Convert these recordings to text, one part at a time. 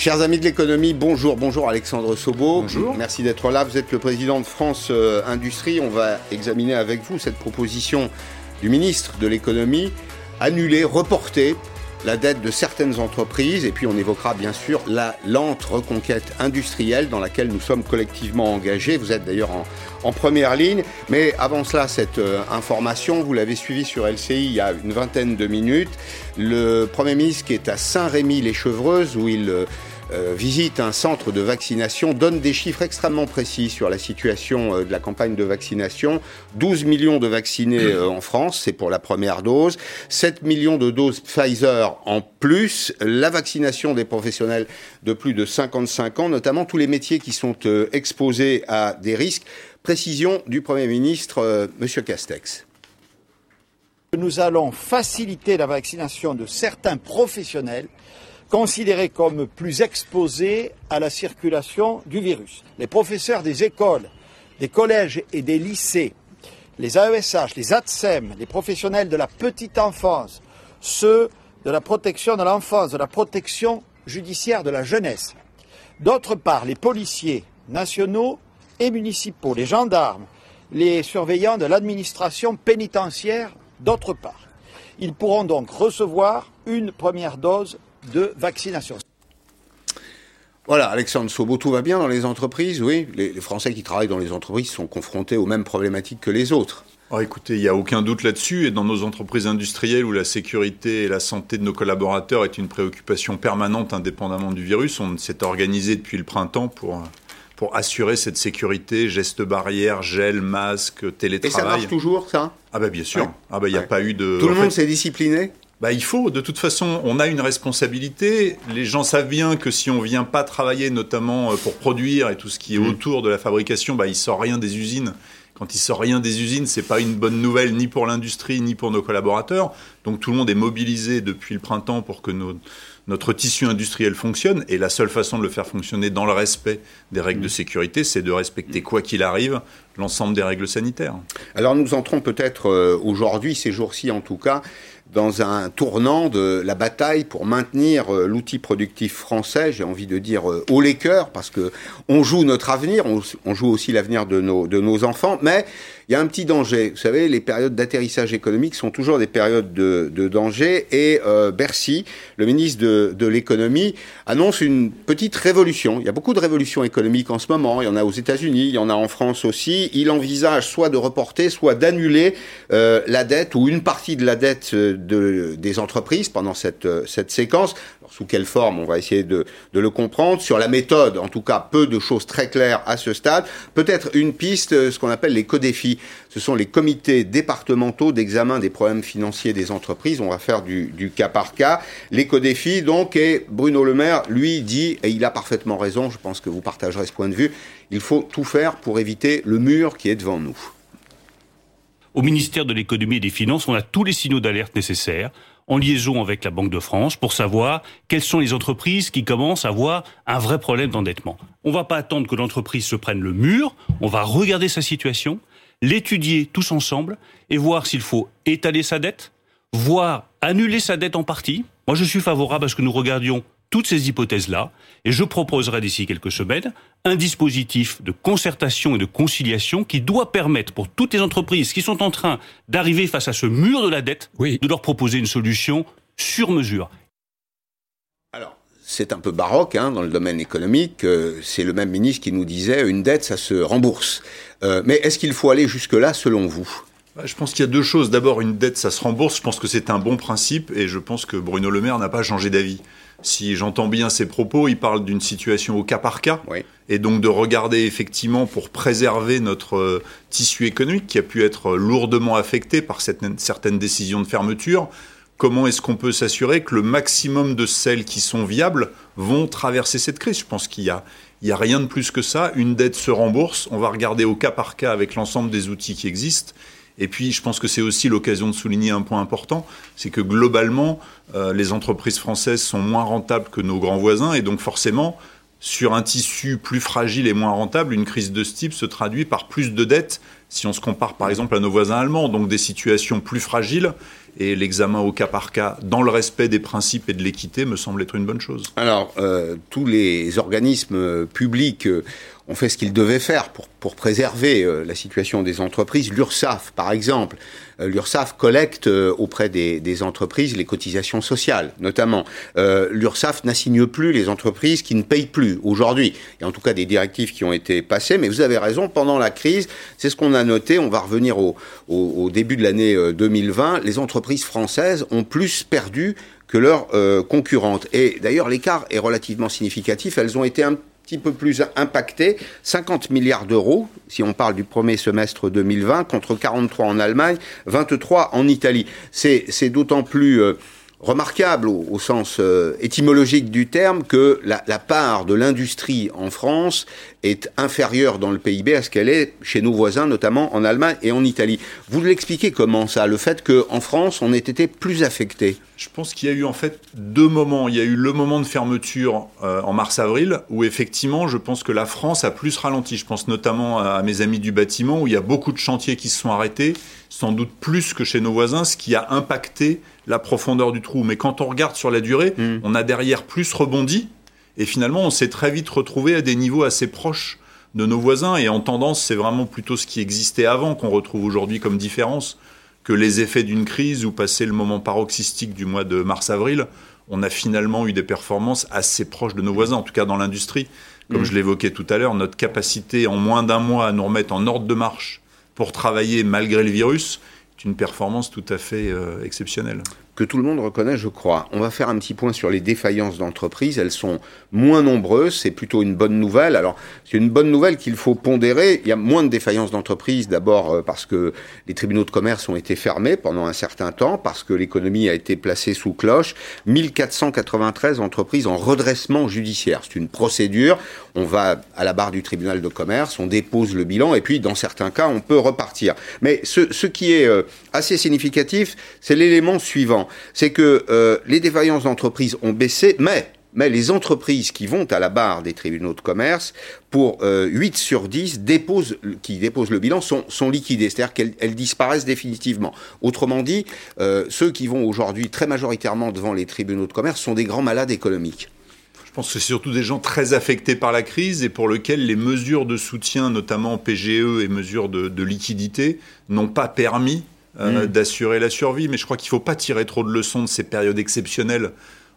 Chers amis de l'économie, bonjour, bonjour Alexandre Sobo. Bonjour. Merci d'être là. Vous êtes le président de France euh, Industrie. On va examiner avec vous cette proposition du ministre de l'économie annuler, reporter la dette de certaines entreprises et puis on évoquera bien sûr la lente reconquête industrielle dans laquelle nous sommes collectivement engagés. Vous êtes d'ailleurs en, en première ligne. Mais avant cela, cette euh, information, vous l'avez suivie sur LCI il y a une vingtaine de minutes. Le Premier ministre qui est à Saint-Rémy-les-Chevreuses où il... euh, euh, visite un centre de vaccination, donne des chiffres extrêmement précis sur la situation euh, de la campagne de vaccination. 12 millions de vaccinés euh, en France, c'est pour la première dose. 7 millions de doses Pfizer en plus. La vaccination des professionnels de plus de 55 ans, notamment tous les métiers qui sont exposés à des risques. Précision du Premier ministre, Monsieur Castex. Nous allons faciliter la vaccination de certains professionnels considérés comme plus exposés à la circulation du virus. Les professeurs des écoles, des collèges et des lycées, les AESH, les ATSEM, les professionnels de la petite enfance, ceux de la protection de l'enfance, de la protection judiciaire de la jeunesse. D'autre part, les policiers nationaux et municipaux, les gendarmes, les surveillants de l'administration pénitentiaire, d'autre part. Ils pourront donc recevoir une première dose de vaccination. Voilà, Alexandre Sobo, tout va bien dans les entreprises, oui. Les, les Français qui travaillent dans les entreprises sont confrontés aux mêmes problématiques que les autres. Oh, écoutez, il n'y a aucun doute là-dessus. Et dans nos entreprises industrielles où la sécurité et la santé de nos collaborateurs est une préoccupation permanente indépendamment du virus, on s'est organisé depuis le printemps pour, pour assurer cette sécurité, gestes barrières, gel, masque, Et télétravail. ça marche toujours, ça? Ah bah bien sûr. Ouais. Ah bah il n'y a Ouais. pas eu de... Tout le en monde fait, s'est discipliné? Bah, il faut, de toute façon, on a une responsabilité. Les gens savent bien que si on vient pas travailler, notamment euh, pour produire et tout ce qui est Mm. autour de la fabrication, bah, il sort rien des usines. Quand il sort rien des usines, c'est pas une bonne nouvelle ni pour l'industrie ni pour nos collaborateurs. Donc tout le monde est mobilisé depuis le printemps pour que nos- notre tissu industriel fonctionne. Et la seule façon de le faire fonctionner dans le respect des règles de sécurité, c'est de respecter quoi qu'il arrive l'ensemble des règles sanitaires. Alors nous entrons peut-être euh, aujourd'hui, ces jours-ci en tout cas, dans un tournant de la bataille pour maintenir euh, l'outil productif français, j'ai envie de dire euh, haut les cœurs, parce que on joue notre avenir, on, joue aussi l'avenir de nos, de nos enfants, mais il y a un petit danger. Vous savez, les périodes d'atterrissage économique sont toujours des périodes de, danger, et euh, Bercy, le ministre de, de l'économie, annonce une petite révolution. Il y a beaucoup de révolutions économiques en ce moment, il y en a aux États-Unis, il y en a en France aussi. Il envisage soit de reporter, soit d'annuler euh, la dette ou une partie de la dette euh, de, des entreprises pendant cette, cette séquence. Sous quelle forme On va essayer de, le comprendre. Sur la méthode, en tout cas, peu de choses très claires à ce stade. Peut-être une piste, euh, ce qu'on appelle les codéfis. Ce sont les comités départementaux d'examen des problèmes financiers des entreprises. On va faire du, du cas par cas. Les codéfis, donc, et Bruno Le Maire, lui, dit, et il a parfaitement raison, je pense que vous partagerez ce point de vue, il faut tout faire pour éviter le mur qui est devant nous. Au ministère de l'économie et des finances, on a tous les signaux d'alerte nécessaires en liaison avec la Banque de France pour savoir quelles sont les entreprises qui commencent à avoir un vrai problème d'endettement. On va pas attendre que l'entreprise se prenne le mur, on va regarder sa situation, l'étudier tous ensemble et voir s'il faut étaler sa dette, voire annuler sa dette en partie. Moi, je suis favorable à ce que nous regardions toutes ces hypothèses-là, et je proposerai d'ici quelques semaines un dispositif de concertation et de conciliation qui doit permettre pour toutes les entreprises qui sont en train d'arriver face à ce mur de la dette, Oui. de leur proposer une solution sur mesure. Alors, c'est un peu baroque hein, dans le domaine économique. euh, c'est le même ministre qui nous disait une dette, ça se rembourse. Euh, mais est-ce qu'il faut aller jusque-là, selon vous? Je pense qu'il y a deux choses. D'abord, une dette, ça se rembourse. Je pense que c'est un bon principe et je pense que Bruno Le Maire n'a pas changé d'avis. Si j'entends bien ses propos, il parle d'une situation au cas par cas Oui. et donc de regarder effectivement pour préserver notre euh, tissu économique qui a pu être lourdement affecté par cette- certaines décisions de fermeture. Comment est-ce qu'on peut s'assurer que le maximum de celles qui sont viables vont traverser cette crise? Je pense qu'il y a, il y a rien de plus que ça. Une dette se rembourse. On va regarder au cas par cas avec l'ensemble des outils qui existent. Et puis, je pense que c'est aussi l'occasion de souligner un point important, c'est que globalement, euh, les entreprises françaises sont moins rentables que nos grands voisins, et donc forcément, sur un tissu plus fragile et moins rentable, une crise de ce type se traduit par plus de dettes si on se compare par exemple à nos voisins allemands, donc des situations plus fragiles et l'examen au cas par cas dans le respect des principes et de l'équité me semble être une bonne chose. Alors, euh, tous les organismes publics euh, ont fait ce qu'ils devaient faire pour, pour préserver euh, la situation des entreprises. L'URSSAF, par exemple, euh, l'URSSAF collecte euh, auprès des, entreprises les cotisations sociales, notamment. L'URSSAF n'assigne plus les entreprises qui ne payent plus aujourd'hui. Il y a en tout cas des directives qui ont été passées, mais vous avez raison, pendant la crise, c'est ce qu'on a noté, on va revenir au, début de l'année 2020, les entreprises françaises ont plus perdu que leurs euh, concurrentes. Et d'ailleurs, l'écart est relativement significatif. Elles ont été un petit peu plus impacté, 50 milliards d'euros, si on parle du premier semestre 2020, contre 43 en Allemagne, 23 en Italie. C'est d'autant plus... Euh, remarquable au, au sens euh, étymologique du terme que la, la part de l'industrie en France est inférieure dans le PIB à ce qu'elle est chez nos voisins, notamment en Allemagne et en Italie. Vous l'expliquez comment ça, le fait qu'en France, on ait été plus affecté? Je pense qu'il y a eu en fait deux moments. Il y a eu le moment de fermeture euh, en mars-avril, où effectivement, je pense que la France a plus ralenti. Je pense notamment à mes amis du bâtiment, où il y a beaucoup de chantiers qui se sont arrêtés, sans doute plus que chez nos voisins, ce qui a impacté la profondeur du trou. Mais quand on regarde sur la durée, mmh. on a derrière plus rebondi. Et finalement, on s'est très vite retrouvé à des niveaux assez proches de nos voisins. Et en tendance, c'est vraiment plutôt ce qui existait avant qu'on retrouve aujourd'hui comme différence que les effets d'une crise ou passé le moment paroxystique du mois de mars-avril. On a finalement eu des performances assez proches de nos voisins, en tout cas dans l'industrie. Comme mmh. je l'évoquais tout à l'heure, notre capacité en moins d'un mois à nous remettre en ordre de marche pour travailler malgré le virus une performance tout à fait euh, exceptionnelle que tout le monde reconnaît, je crois. On va faire un petit point sur les défaillances d'entreprises. Elles sont moins nombreuses, c'est plutôt une bonne nouvelle. Alors, c'est une bonne nouvelle qu'il faut pondérer. Il y a moins de défaillances d'entreprises, d'abord euh, parce que les tribunaux de commerce ont été fermés pendant un certain temps, parce que l'économie a été placée sous cloche. 1493 entreprises en redressement judiciaire. C'est une procédure. On va à la barre du tribunal de commerce, on dépose le bilan, et puis dans certains cas, on peut repartir. Mais ce, ce qui est euh, assez significatif, c'est l'élément suivant c'est que euh, les défaillances d'entreprises ont baissé, mais les entreprises qui vont à la barre des tribunaux de commerce, pour euh, 8 sur 10 déposent, qui déposent le bilan sont, sont liquidées, c'est-à-dire qu'elles disparaissent définitivement. Autrement dit, euh, ceux qui vont aujourd'hui très majoritairement devant les tribunaux de commerce sont des grands malades économiques. Je pense que c'est surtout des gens très affectés par la crise et pour lesquels les mesures de soutien, notamment PGE et mesures de liquidité, n'ont pas permis euh, mm. d'assurer la survie. Mais je crois qu'il ne faut pas tirer trop de leçons de ces périodes exceptionnelles.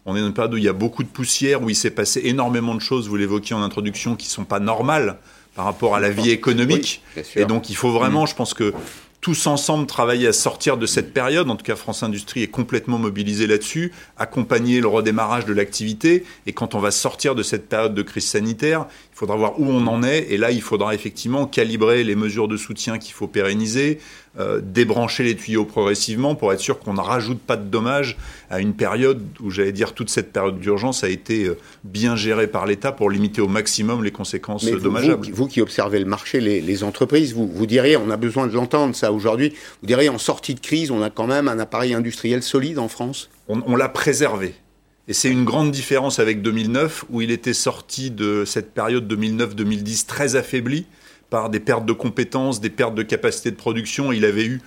On est dans une période où il y a beaucoup de poussière, où il s'est passé énormément de choses, vous l'évoquiez en introduction, qui ne sont pas normales par rapport à la vie économique. et donc il faut vraiment, mm. je pense que tous ensemble travailler à sortir de cette période. En tout cas, France Industrie est complètement mobilisée là-dessus, accompagner le redémarrage de l'activité. Et quand on va sortir de cette période de crise sanitaire, il faudra voir où on en est. Et là, il faudra effectivement calibrer les mesures de soutien qu'il faut pérenniser, euh, débrancher les tuyaux progressivement pour être sûr qu'on ne rajoute pas de dommages à une période où, j'allais dire, toute cette période d'urgence a été euh, bien gérée par l'État pour limiter au maximum les conséquences vous, dommageables. Vous, vous, qui observez le marché, les, les entreprises, vous, vous diriez, on a besoin de l'entendre ça aujourd'hui, vous diriez en sortie de crise, on a quand même un appareil industriel solide en France? On, on l'a préservé. Et c'est une grande différence avec 2009, où il était sorti de cette période 2009-2010 très affaibli par des pertes de compétences, des pertes de capacité de production. Il avait eu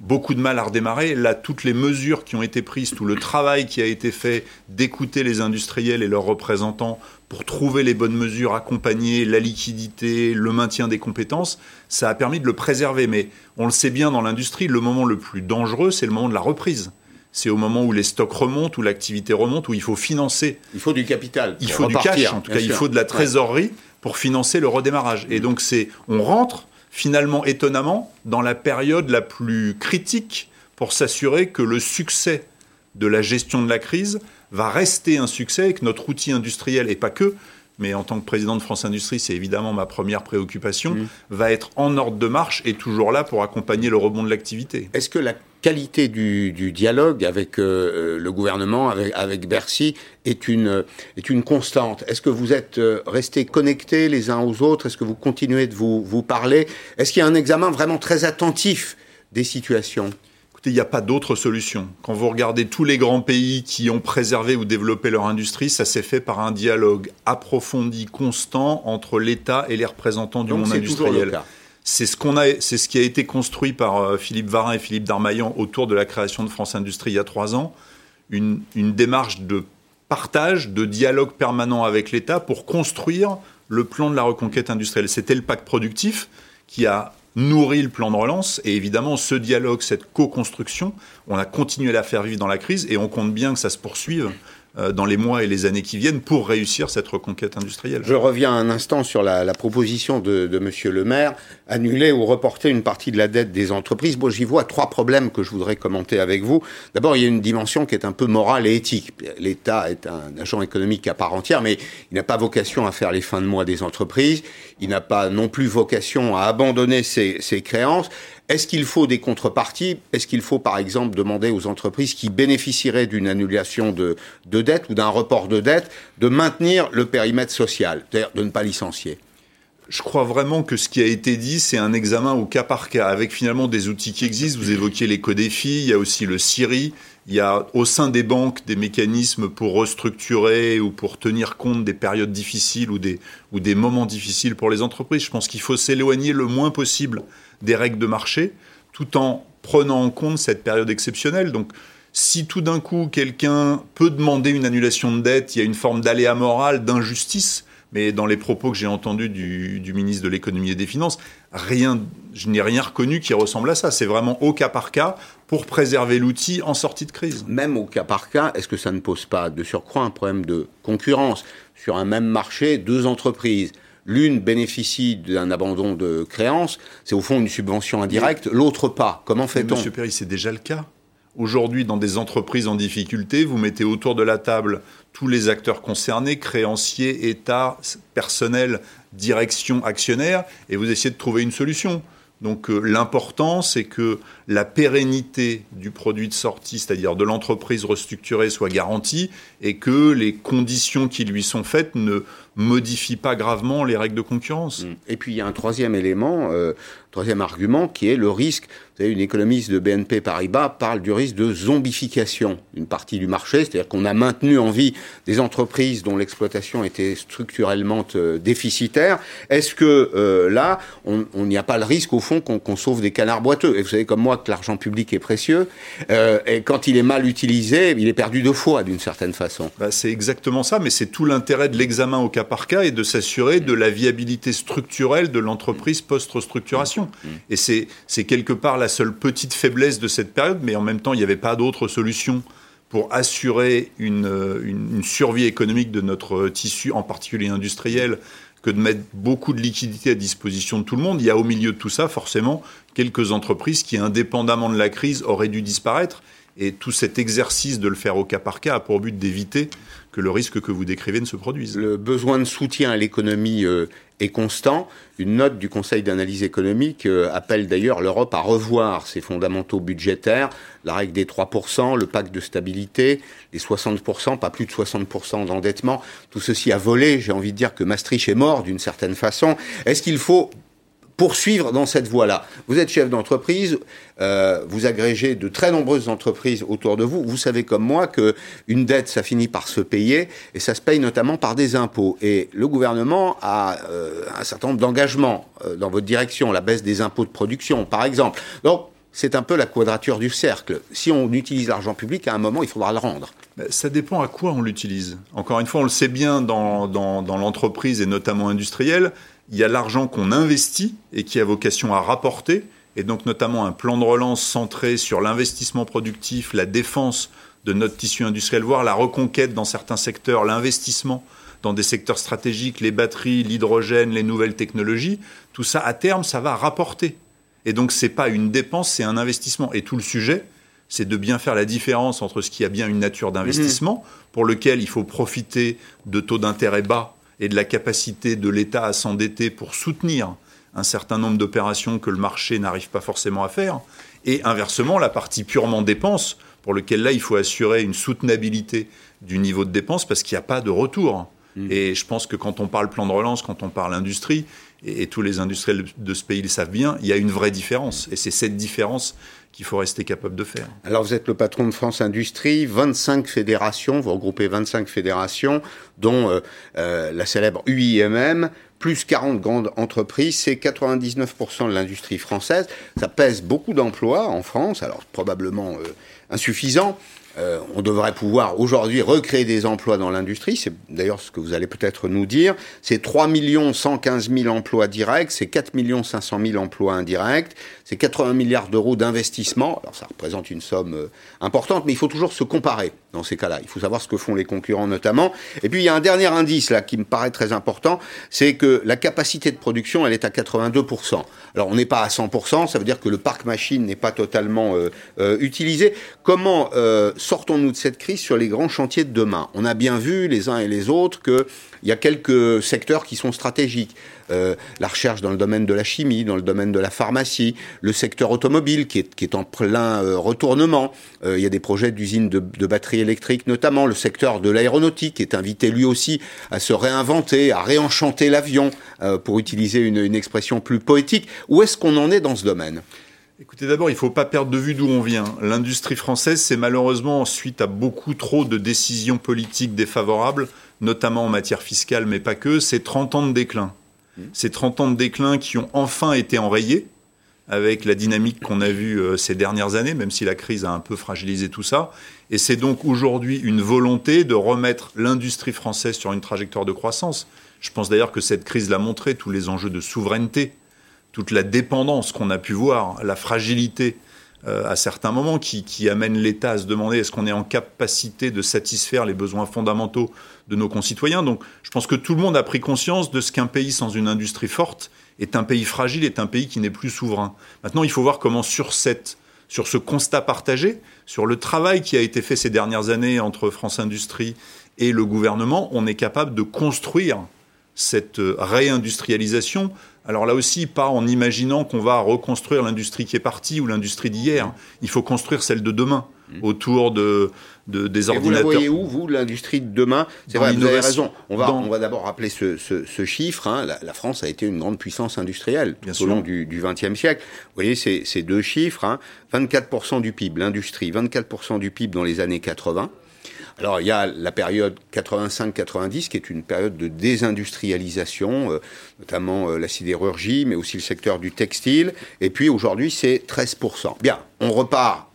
beaucoup de mal à redémarrer. Là, toutes les mesures qui ont été prises, tout le travail qui a été fait d'écouter les industriels et leurs représentants pour trouver les bonnes mesures, accompagner la liquidité, le maintien des compétences, ça a permis de le préserver. Mais on le sait bien dans l'industrie, le moment le plus dangereux, c'est le moment de la reprise. C'est au moment où les stocks remontent, où l'activité remonte, où il faut financer. Il faut du capital. Il faut repartir, du cash, en tout cas, il faut de la trésorerie. Ouais pour financer le redémarrage. Et donc c'est, on rentre finalement étonnamment dans la période la plus critique pour s'assurer que le succès de la gestion de la crise va rester un succès et que notre outil industriel, et pas que, mais en tant que président de France Industrie, c'est évidemment ma première préoccupation, mmh. va être en ordre de marche et toujours là pour accompagner le rebond de l'activité. Est-ce que la qualité du, du dialogue avec euh, le gouvernement, avec, avec, Bercy, est une, est une constante. Est-ce que vous êtes euh, restés connectés les uns aux autres? Est-ce que vous continuez de vous, vous parler? Est-ce qu'il y a un examen vraiment très attentif des situations? Écoutez, il n'y a pas d'autre solution. Quand vous regardez tous les grands pays qui ont préservé ou développé leur industrie, ça s'est fait par un dialogue approfondi, constant entre l'État et les représentants du Donc monde industriel C'est ce, qu'on a, c'est ce qui a été construit par euh, Philippe Varin et Philippe Darmaillan autour de la création de France Industrie il y a trois ans. Une, démarche de partage, de dialogue permanent avec l'État pour construire le plan de la reconquête industrielle. C'était le pacte productif qui a nourri le plan de relance. Et évidemment, ce dialogue, cette co-construction, on a continué à la faire vivre dans la crise et on compte bien que ça se poursuive dans les mois et les années qui viennent pour réussir cette reconquête industrielle. Je reviens un instant sur la, la proposition de, de Monsieur le maire, annuler ou reporter une partie de la dette des entreprises. Bon, j'y vois trois problèmes que je voudrais commenter avec vous. D'abord, il y a une dimension qui est un peu morale et éthique. L'État est un agent économique à part entière, mais il n'a pas vocation à faire les fins de mois des entreprises. Il n'a pas non plus vocation à abandonner ses, ses créances. Est-ce qu'il faut des contreparties? Est-ce qu'il faut, par exemple, demander aux entreprises qui bénéficieraient d'une annulation de, de dette ou d'un report de dette de maintenir le périmètre social, c'est-à-dire de ne pas licencier? Je crois vraiment que ce qui a été dit, c'est un examen au cas par cas, avec finalement des outils qui existent. Vous évoquiez l'éco-défi, il y a aussi le CIRI, il y a au sein des banques des mécanismes pour restructurer ou pour tenir compte des périodes difficiles ou des moments difficiles pour les entreprises. Je pense qu'il faut s'éloigner le moins possible des règles de marché, tout en prenant en compte cette période exceptionnelle. Donc, si tout d'un coup quelqu'un peut demander une annulation de dette, il y a une forme d'aléa moral, d'injustice, mais dans les propos que j'ai entendus du, ministre de l'économie et des finances, rien, je n'ai rien reconnu qui ressemble à ça. C'est vraiment au cas par cas pour préserver l'outil en sortie de crise. Même au cas par cas, est-ce que ça ne pose pas de surcroît un problème de concurrence sur un même marché, deux entreprises? L'une bénéficie d'un abandon de créances, c'est au fond une subvention indirecte, l'autre pas. Comment fait-on Monsieur Perry, c'est déjà le cas. Aujourd'hui, dans des entreprises en difficulté, vous mettez autour de la table tous les acteurs concernés, créanciers, État, personnel, direction, actionnaire, et vous essayez de trouver une solution. Donc euh, l'important, c'est que la pérennité du produit de sortie, c'est-à-dire de l'entreprise restructurée, soit garantie et que les conditions qui lui sont faites ne modifient pas gravement les règles de concurrence. Et puis il y a un troisième élément, euh, troisième argument, qui est le risque. Vous savez, une économiste de BNP Paribas parle du risque de zombification d'une partie du marché, c'est-à-dire qu'on a maintenu en vie des entreprises dont l'exploitation était structurellement euh, déficitaire. Est-ce que euh, là, on n'y a pas le risque au fond qu'on sauve des canards boiteux? Et vous savez comme moi que l'argent public est précieux, euh, et quand il est mal utilisé, il est perdu deux fois d'une certaine façon. Bah, c'est exactement ça, mais c'est tout l'intérêt de l'examen au cas par cas et de s'assurer de la viabilité structurelle de l'entreprise post-restructuration. Mm. Et c'est quelque part la seule petite faiblesse de cette période, mais en même temps, il n'y avait pas d'autre solution pour assurer une, une, survie économique de notre tissu, en particulier industriel, que de mettre beaucoup de liquidités à disposition de tout le monde. Il y a au milieu de tout ça, forcément, quelques entreprises qui, indépendamment de la crise, auraient dû disparaître. Et tout cet exercice de le faire au cas par cas a pour but d'éviter le risque que vous décrivez ne se produise. Le besoin de soutien à l'économie euh, est constant. Une note du Conseil d'analyse économique euh, appelle d'ailleurs l'Europe à revoir ses fondamentaux budgétaires, la règle des 3%, le pacte de stabilité, les 60%, pas plus de 60% d'endettement. Tout ceci a volé. J'ai envie de dire que Maastricht est mort d'une certaine façon. Est-ce qu'il faut poursuivre dans cette voie-là. Vous êtes chef d'entreprise, euh, vous agrégez de très nombreuses entreprises autour de vous. Vous savez comme moi que une dette, ça finit par se payer et ça se paye notamment par des impôts. Et le gouvernement a euh, un certain nombre d'engagements euh, dans votre direction, la baisse des impôts de production, par exemple. Donc c'est un peu la quadrature du cercle. Si on utilise l'argent public, à un moment, il faudra le rendre. Ça dépend à quoi on l'utilise. Encore une fois, on le sait bien dans, l'entreprise et notamment industrielle il y a l'argent qu'on investit et qui a vocation à rapporter, et donc notamment un plan de relance centré sur l'investissement productif, la défense de notre tissu industriel, voire la reconquête dans certains secteurs, l'investissement dans des secteurs stratégiques, les batteries, l'hydrogène, les nouvelles technologies, tout ça à terme, ça va rapporter. Et donc c'est pas une dépense, c'est un investissement. Et tout le sujet, c'est de bien faire la différence entre ce qui a bien une nature d'investissement, mmh. pour lequel il faut profiter de taux d'intérêt bas et de la capacité de l'État à s'endetter pour soutenir un certain nombre d'opérations que le marché n'arrive pas forcément à faire, et inversement la partie purement dépenses, pour lequel là il faut assurer une soutenabilité du niveau de dépenses parce qu'il n'y a pas de retour. Mmh. Et je pense que quand on parle plan de relance, quand on parle industrie, et, tous les industriels de ce pays le savent bien, il y a une vraie différence. Et c'est cette différence qu'il faut rester capable de faire. Alors vous êtes le patron de France Industrie, 25 fédérations, vous regroupez 25 fédérations, dont euh, euh, la célèbre UIMM. plus 40 grandes entreprises, c'est 99% de l'industrie française. Ça pèse beaucoup d'emplois en France, alors probablement euh, insuffisant, euh, on devrait pouvoir aujourd'hui recréer des emplois dans l'industrie. C'est d'ailleurs ce que vous allez peut-être nous dire. C'est 3 115 000 emplois directs, c'est 4 500 000 emplois indirects, c'est 80 milliards d'euros d'investissement. Alors ça représente une somme euh, importante, mais il faut toujours se comparer dans ces cas-là. Il faut savoir ce que font les concurrents notamment. Et puis il y a un dernier indice là qui me paraît très important, c'est que la capacité de production, elle est à 82%. Alors on n'est pas à 100%, ça veut dire que le parc machine n'est pas totalement euh, utilisé. Comment sortons-nous de cette crise sur les grands chantiers de demain? On a bien vu les uns et les autres qu'il y a quelques secteurs qui sont stratégiques. Euh, la recherche dans le domaine de la chimie, dans le domaine de la pharmacie, le secteur automobile qui est, en plein euh, retournement. Euh, il y a des projets d'usines de, de, batteries électriques notamment, le secteur de l'aéronautique est invité lui aussi à se réinventer, à réenchanter l'avion, pour utiliser une, une expression plus poétique. Où est-ce qu'on en est dans ce domaine? Écoutez, d'abord, il ne faut pas perdre de vue d'où on vient. L'industrie française, c'est malheureusement, suite à beaucoup trop de décisions politiques défavorables, notamment en matière fiscale, mais pas que, c'est 30 ans de déclin. Ces 30 ans de déclin qui ont enfin été enrayés avec la dynamique qu'on a vue euh, ces dernières années, même si la crise a un peu fragilisé tout ça. Et c'est donc aujourd'hui une volonté de remettre l'industrie française sur une trajectoire de croissance. Je pense d'ailleurs que cette crise l'a montré, tous les enjeux de souveraineté toute la dépendance qu'on a pu voir, la fragilité euh, à certains moments qui, amène l'État à se demander est-ce qu'on est en capacité de satisfaire les besoins fondamentaux de nos concitoyens? Donc je pense que tout le monde a pris conscience de ce qu'un pays sans une industrie forte est un pays fragile, est un pays qui n'est plus souverain. Maintenant, il faut voir comment sur, cette, sur ce constat partagé, sur le travail qui a été fait ces dernières années entre France Industrie et le gouvernement, on est capable de construire cette réindustrialisation alors là aussi, pas en imaginant qu'on va reconstruire l'industrie qui est partie ou l'industrie d'hier. Il faut construire celle de demain mmh. autour de, des ordinateurs. Et vous la voyez où, vous, l'industrie de demain? C'est vrai, vous avez raison. On va, on va d'abord rappeler ce, chiffre. Hein. La, France a été une grande puissance industrielle tout au long du XXe siècle. Vous voyez ces, ces deux chiffres. Hein. 24% du PIB, l'industrie, 24% du PIB dans les années 80. Alors il y a la période 85-90 qui est une période de désindustrialisation, euh, notamment euh, la sidérurgie, mais aussi le secteur du textile. Et puis aujourd'hui c'est 13%. Bien, on repart.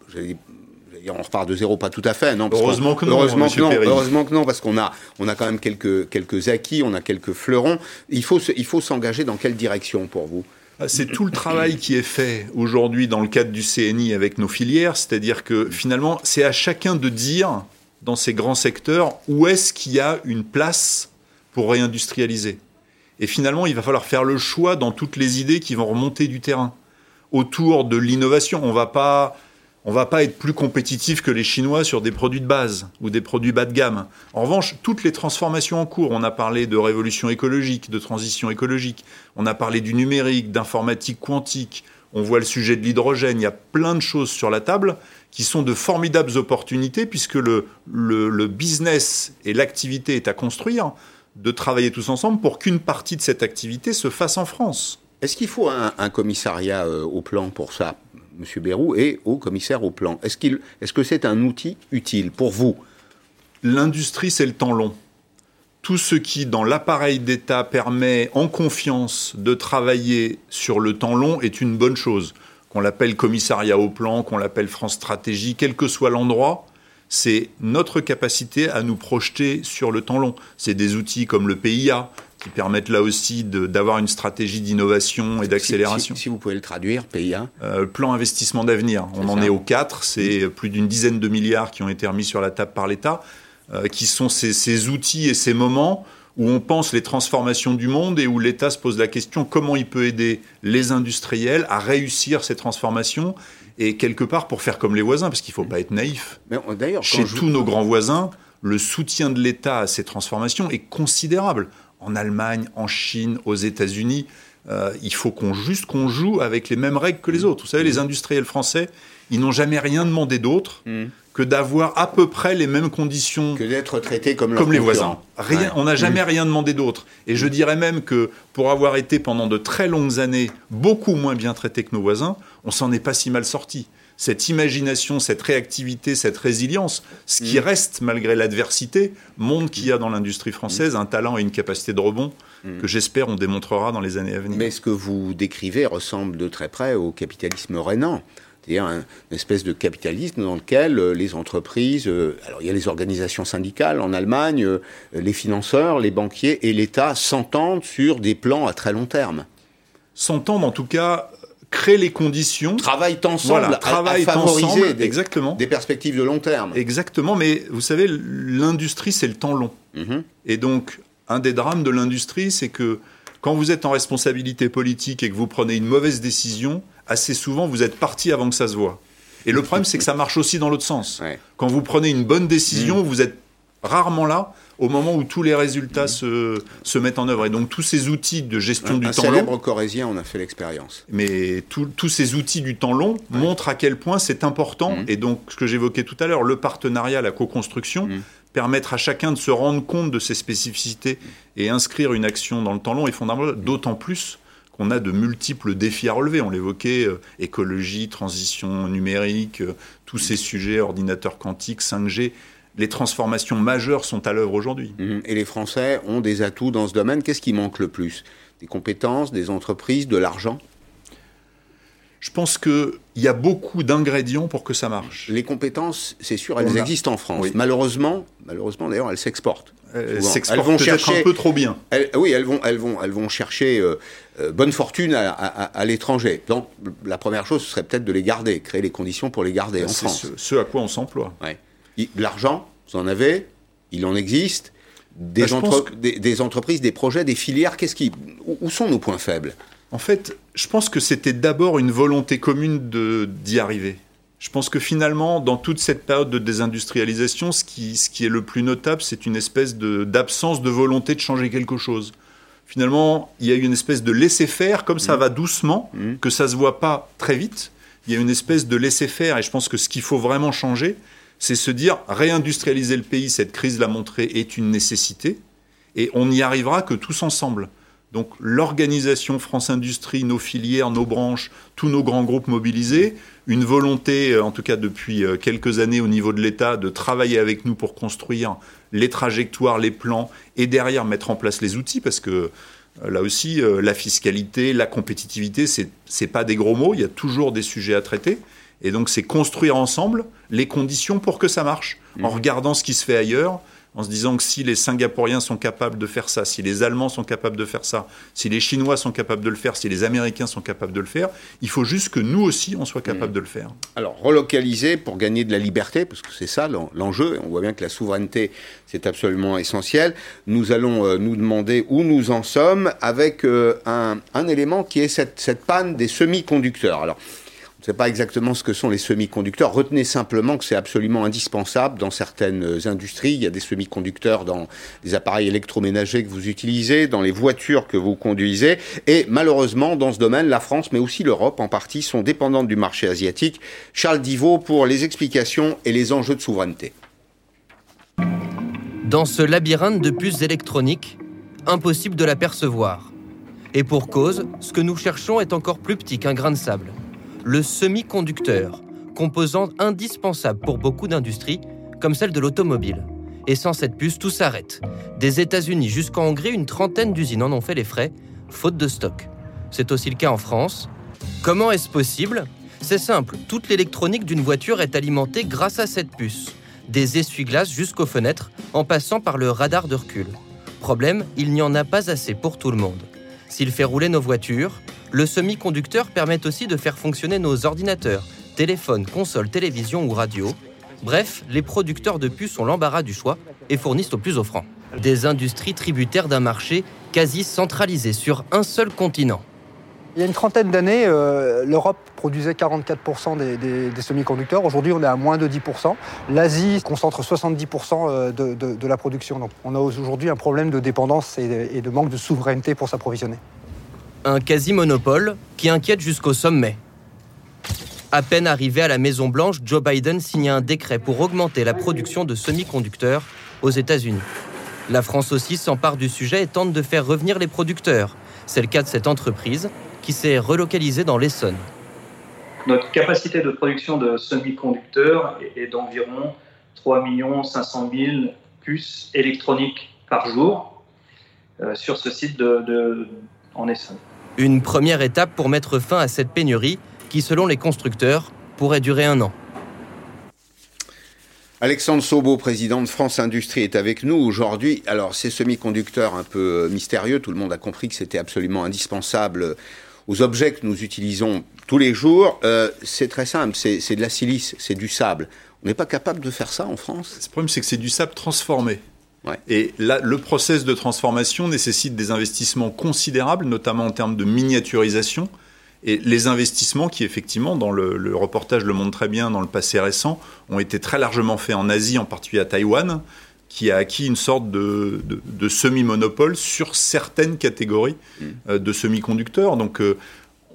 On repart de zéro, pas tout à fait, non Heureusement que non. Heureusement que non, heureusement que non, parce qu'on a, on a quand même quelques, quelques acquis, on a quelques fleurons. Il faut, il faut s'engager dans quelle direction pour vous? Ah, c'est tout le travail qui est fait aujourd'hui dans le cadre du CNI avec nos filières, c'est-à-dire que finalement, c'est à chacun de dire dans ces grands secteurs où est-ce qu'il y a une place pour réindustrialiser? Et finalement, il va falloir faire le choix dans toutes les idées qui vont remonter du terrain autour de l'innovation. On va pas on va pas être plus compétitif que les Chinois sur des produits de base ou des produits bas de gamme. En revanche, toutes les transformations en cours, on a parlé de révolution écologique, de transition écologique, on a parlé du numérique, d'informatique quantique, on voit le sujet de l'hydrogène, il y a plein de choses sur la table qui sont de formidables opportunités puisque le, le, business et l'activité est à construire, de travailler tous ensemble pour qu'une partie de cette activité se fasse en France. Est-ce qu'il faut un, commissariat euh, au plan pour ça, Monsieur Bérou, et au commissaire au plan? Est-ce qu'il, est-ce que c'est un outil utile pour vous? L'industrie, c'est le temps long. Tout ce qui, dans l'appareil d'État, permet en confiance de travailler sur le temps long est une bonne chose qu'on l'appelle commissariat au plan, qu'on l'appelle France Stratégie, quel que soit l'endroit, c'est notre capacité à nous projeter sur le temps long. C'est des outils comme le PIA qui permettent là aussi d'avoir une stratégie d'innovation et d'accélération. Si, vous pouvez le traduire, PIA euh, Plan investissement d'avenir. On en est au 4, c'est plus d'une dizaine de milliards qui ont été remis sur la table par l'État, qui sont ces outils et ces moments où on pense les transformations du monde et où l'État se pose la question comment il peut aider les industriels à réussir ces transformations et quelque part pour faire comme les voisins, parce qu'il ne faut pas être naïf. Mais d'ailleurs, chez tous nos grands voisins, le soutien de l'État à ces transformations est considérable. En Allemagne, en Chine, aux États-Unis, euh, il faut qu'on juste qu'on joue avec les mêmes règles que les autres. Vous savez, les industriels français, ils n'ont jamais rien demandé d'autre. Mm que d'avoir à peu près les mêmes conditions que d'être traité comme, comme les voisins. Rien, On n'a jamais mm. rien demandé d'autre. Et je dirais même que pour avoir été pendant de très longues années beaucoup moins bien traité que nos voisins, on s'en est pas si mal sorti. Cette imagination, cette réactivité, cette résilience, ce qui mm. reste malgré l'adversité, montre qu'il y a dans l'industrie française un talent et une capacité de rebond que j'espère on démontrera dans les années à venir. Mais ce que vous décrivez ressemble de très près au capitalisme rénan. C'est-à-dire une espèce de capitalisme dans lequel euh, les entreprises, euh, alors il y a les organisations syndicales en Allemagne, euh, les financeurs, les banquiers et l'État s'entendent sur des plans à très long terme. S'entendent en tout cas créer les conditions. Travaillent ensemble à, favoriser des, exactement. des perspectives de long terme. Exactement, mais vous savez, l'industrie, c'est le temps long. Mhm. Et donc, un des drames de l'industrie, c'est que quand vous êtes en responsabilité politique et que vous prenez une mauvaise décision, assez souvent, vous êtes parti avant que ça se voit. Et le problème, c'est que ça marche aussi dans l'autre sens. Quand vous prenez une bonne décision, mm. vous êtes rarement là au moment où tous les résultats se, se, mettent en œuvre. Et donc tous ces outils de gestion du temps long... Un célèbre corésien, on a fait l'expérience. Mais tous ces outils du temps long montrent à quel point c'est important. Mm. Et donc ce que j'évoquais tout à l'heure, le partenariat, la co-construction, mm. permettre à chacun de se rendre compte de ses spécificités et inscrire une action dans le temps long est fondamental, d'autant plus qu'on a de multiples défis à relever. On l'évoquait, euh, écologie, transition numérique, euh, tous ces sujets, ordinateurs quantiques, 5G les transformations majeures sont à l'œuvre aujourd'hui. Mhm. Et les Français ont des atouts dans ce domaine. Qu'est-ce qui manque le plus? Des compétences, des entreprises, de l'argent? Je pense qu'il y a beaucoup d'ingrédients pour que ça marche. Les compétences, c'est sûr, elles existent en France. Malheureusement, malheureusement d'ailleurs, elles s'exportent. Elles vont chercher un peu trop bien. oui, elles vont, elles vont, elles vont chercher euh, euh, bonne fortune à, l'étranger. Donc, la première chose, ce serait peut-être de les garder, créer les conditions pour les garder en France. C'est ce, à quoi on s'emploie. Ouais l'argent, vous en avez, il en existe. Des, bah, des, entreprises, des projets, des filières, qu'est-ce qui, où sont nos points faibles? En fait, je pense que c'était d'abord une volonté commune d'y arriver. Je pense que finalement, dans toute cette période de désindustrialisation, ce qui, ce qui est le plus notable, c'est une espèce d'absence de, volonté de changer quelque chose. Finalement, il y a eu une espèce de laisser-faire, comme ça mmh. va doucement, mmh. que ça ne se voit pas très vite. Il y a une espèce de laisser-faire, et je pense que ce qu'il faut vraiment changer, c'est se dire réindustrialiser le pays, cette crise l'a montré, est une nécessité, et on n'y arrivera que tous ensemble. Donc l'organisation France Industrie, nos filières, nos branches, tous nos grands groupes mobilisés, une volonté, euh, en tout cas depuis euh, quelques années au niveau de l'État, de travailler avec nous pour construire les trajectoires, les plans, et derrière mettre en place les outils, parce que euh, là aussi, la fiscalité, la compétitivité, ce n'est pas des gros mots, il y a toujours des sujets à traiter. Et donc, c'est construire ensemble les conditions pour que ça marche, en mmh. regardant ce qui se fait ailleurs, en se disant que si les Singapouriens sont capables de faire ça, si les Allemands sont capables de faire ça, si les Chinois sont capables de le faire, si les Américains sont capables de le faire, il faut juste que nous aussi, on soit capables mmh. de le faire. Alors, relocaliser pour gagner de la liberté, parce que c'est ça l'enjeu, on voit bien que la souveraineté, c'est absolument essentiel. Nous allons euh, nous demander où nous en sommes avec euh, un, un, élément qui est cette, cette panne des semi-conducteurs. Alors, ne sais pas exactement ce que sont les semi-conducteurs. Retenez simplement que c'est absolument indispensable dans certaines industries. Il y a des semi-conducteurs dans les appareils électroménagers que vous utilisez, dans les voitures que vous conduisez. Et malheureusement, dans ce domaine, la France, mais aussi l'Europe en partie, sont dépendantes du marché asiatique. Charles Divot pour les explications et les enjeux de souveraineté. Dans ce labyrinthe de puces électroniques, impossible de l'apercevoir. Et pour cause, ce que nous cherchons est encore plus petit qu'un grain de sable le semi-conducteur, composant indispensable pour beaucoup d'industries, comme celle de l'automobile. Et sans cette puce, tout s'arrête. Des États-Unis jusqu'en Hongrie, une trentaine d'usines en ont fait les frais, faute de stock. C'est aussi le cas en France. Comment est-ce possible? C'est simple, toute l'électronique d'une voiture est alimentée grâce à cette puce. Des essuie-glaces jusqu'aux fenêtres, en passant par le radar de recul. Problème, il n'y en a pas assez pour tout le monde. S'il fait rouler nos voitures, le semi-conducteur permet aussi de faire fonctionner nos ordinateurs, téléphones, consoles, télévision ou radio. Bref, les producteurs de puces ont l'embarras du choix et fournissent au plus offrant. Des industries tributaires d'un marché quasi centralisé sur un seul continent. Il y a une trentaine d'années, euh, l'Europe produisait 44% des, semi-conducteurs. Aujourd'hui, on est à moins de 10%. L'Asie concentre 70% euh, de, la production. On a aujourd'hui un problème de dépendance et de manque de souveraineté pour s'approvisionner. Un quasi-monopole qui inquiète jusqu'au sommet. À peine arrivé à la Maison-Blanche, Joe Biden signe un décret pour augmenter la production de semi-conducteurs aux États-Unis. La France aussi s'empare du sujet et tente de faire revenir les producteurs. C'est le cas de cette entreprise qui s'est relocalisée dans l'Essonne. Notre capacité de production de semi-conducteurs est d'environ 3 500 000 puces électroniques par jour. sur ce site en Essonne. Une première étape pour mettre fin à cette pénurie qui, selon les constructeurs, pourrait durer un an. Alexandre Sobo, président de France Industrie, est avec nous aujourd'hui. Alors, ces semi-conducteurs un peu mystérieux, tout le monde a compris que c'était absolument indispensable aux objets que nous utilisons tous les jours. Euh, c'est très simple, c'est de la silice, c'est du sable. On n'est pas capable de faire ça en France? Le problème, c'est que c'est du sable transformé. Et là, le process de transformation nécessite des investissements considérables, notamment en termes de miniaturisation. Et les investissements qui, effectivement, dans le, reportage le montre très bien dans le passé récent, ont été très largement faits en Asie, en particulier à Taïwan, qui a acquis une sorte de, semi-monopole sur certaines catégories mm. euh, de semi-conducteurs. Donc, euh,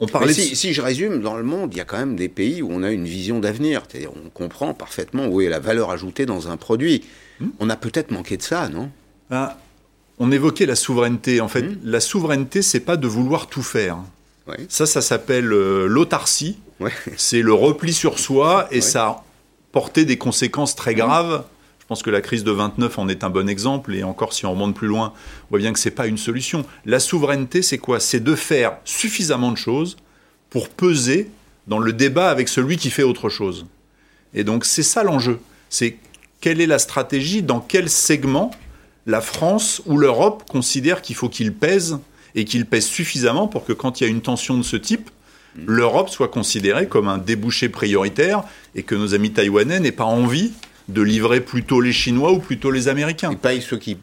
on parlait si, si, je résume, dans le monde, il y a quand même des pays où on a une vision d'avenir. C'est-à-dire, on comprend parfaitement où est la valeur ajoutée dans un produit. Hmm. On a peut-être manqué de ça, non? Ah, On évoquait la souveraineté. En fait, hmm. la souveraineté, c'est pas de vouloir tout faire. Ça, ça s'appelle euh, l'autarcie. C'est le repli sur soi et ça a porté des conséquences très hmm. graves. Je pense que la crise de 29 en est un bon exemple, et encore si on remonte plus loin, on voit bien que ce n'est pas une solution. La souveraineté, c'est quoi? C'est de faire suffisamment de choses pour peser dans le débat avec celui qui fait autre chose. Et donc c'est ça l'enjeu. C'est quelle est la stratégie, dans quel segment la France ou l'Europe considère qu'il faut qu'il pèse et qu'il pèse suffisamment pour que quand il y a une tension de ce type, l'Europe soit considérée comme un débouché prioritaire et que nos amis taïwanais n'aient pas envie de livrer plutôt les Chinois ou plutôt les Américains. Ils payent ceux qui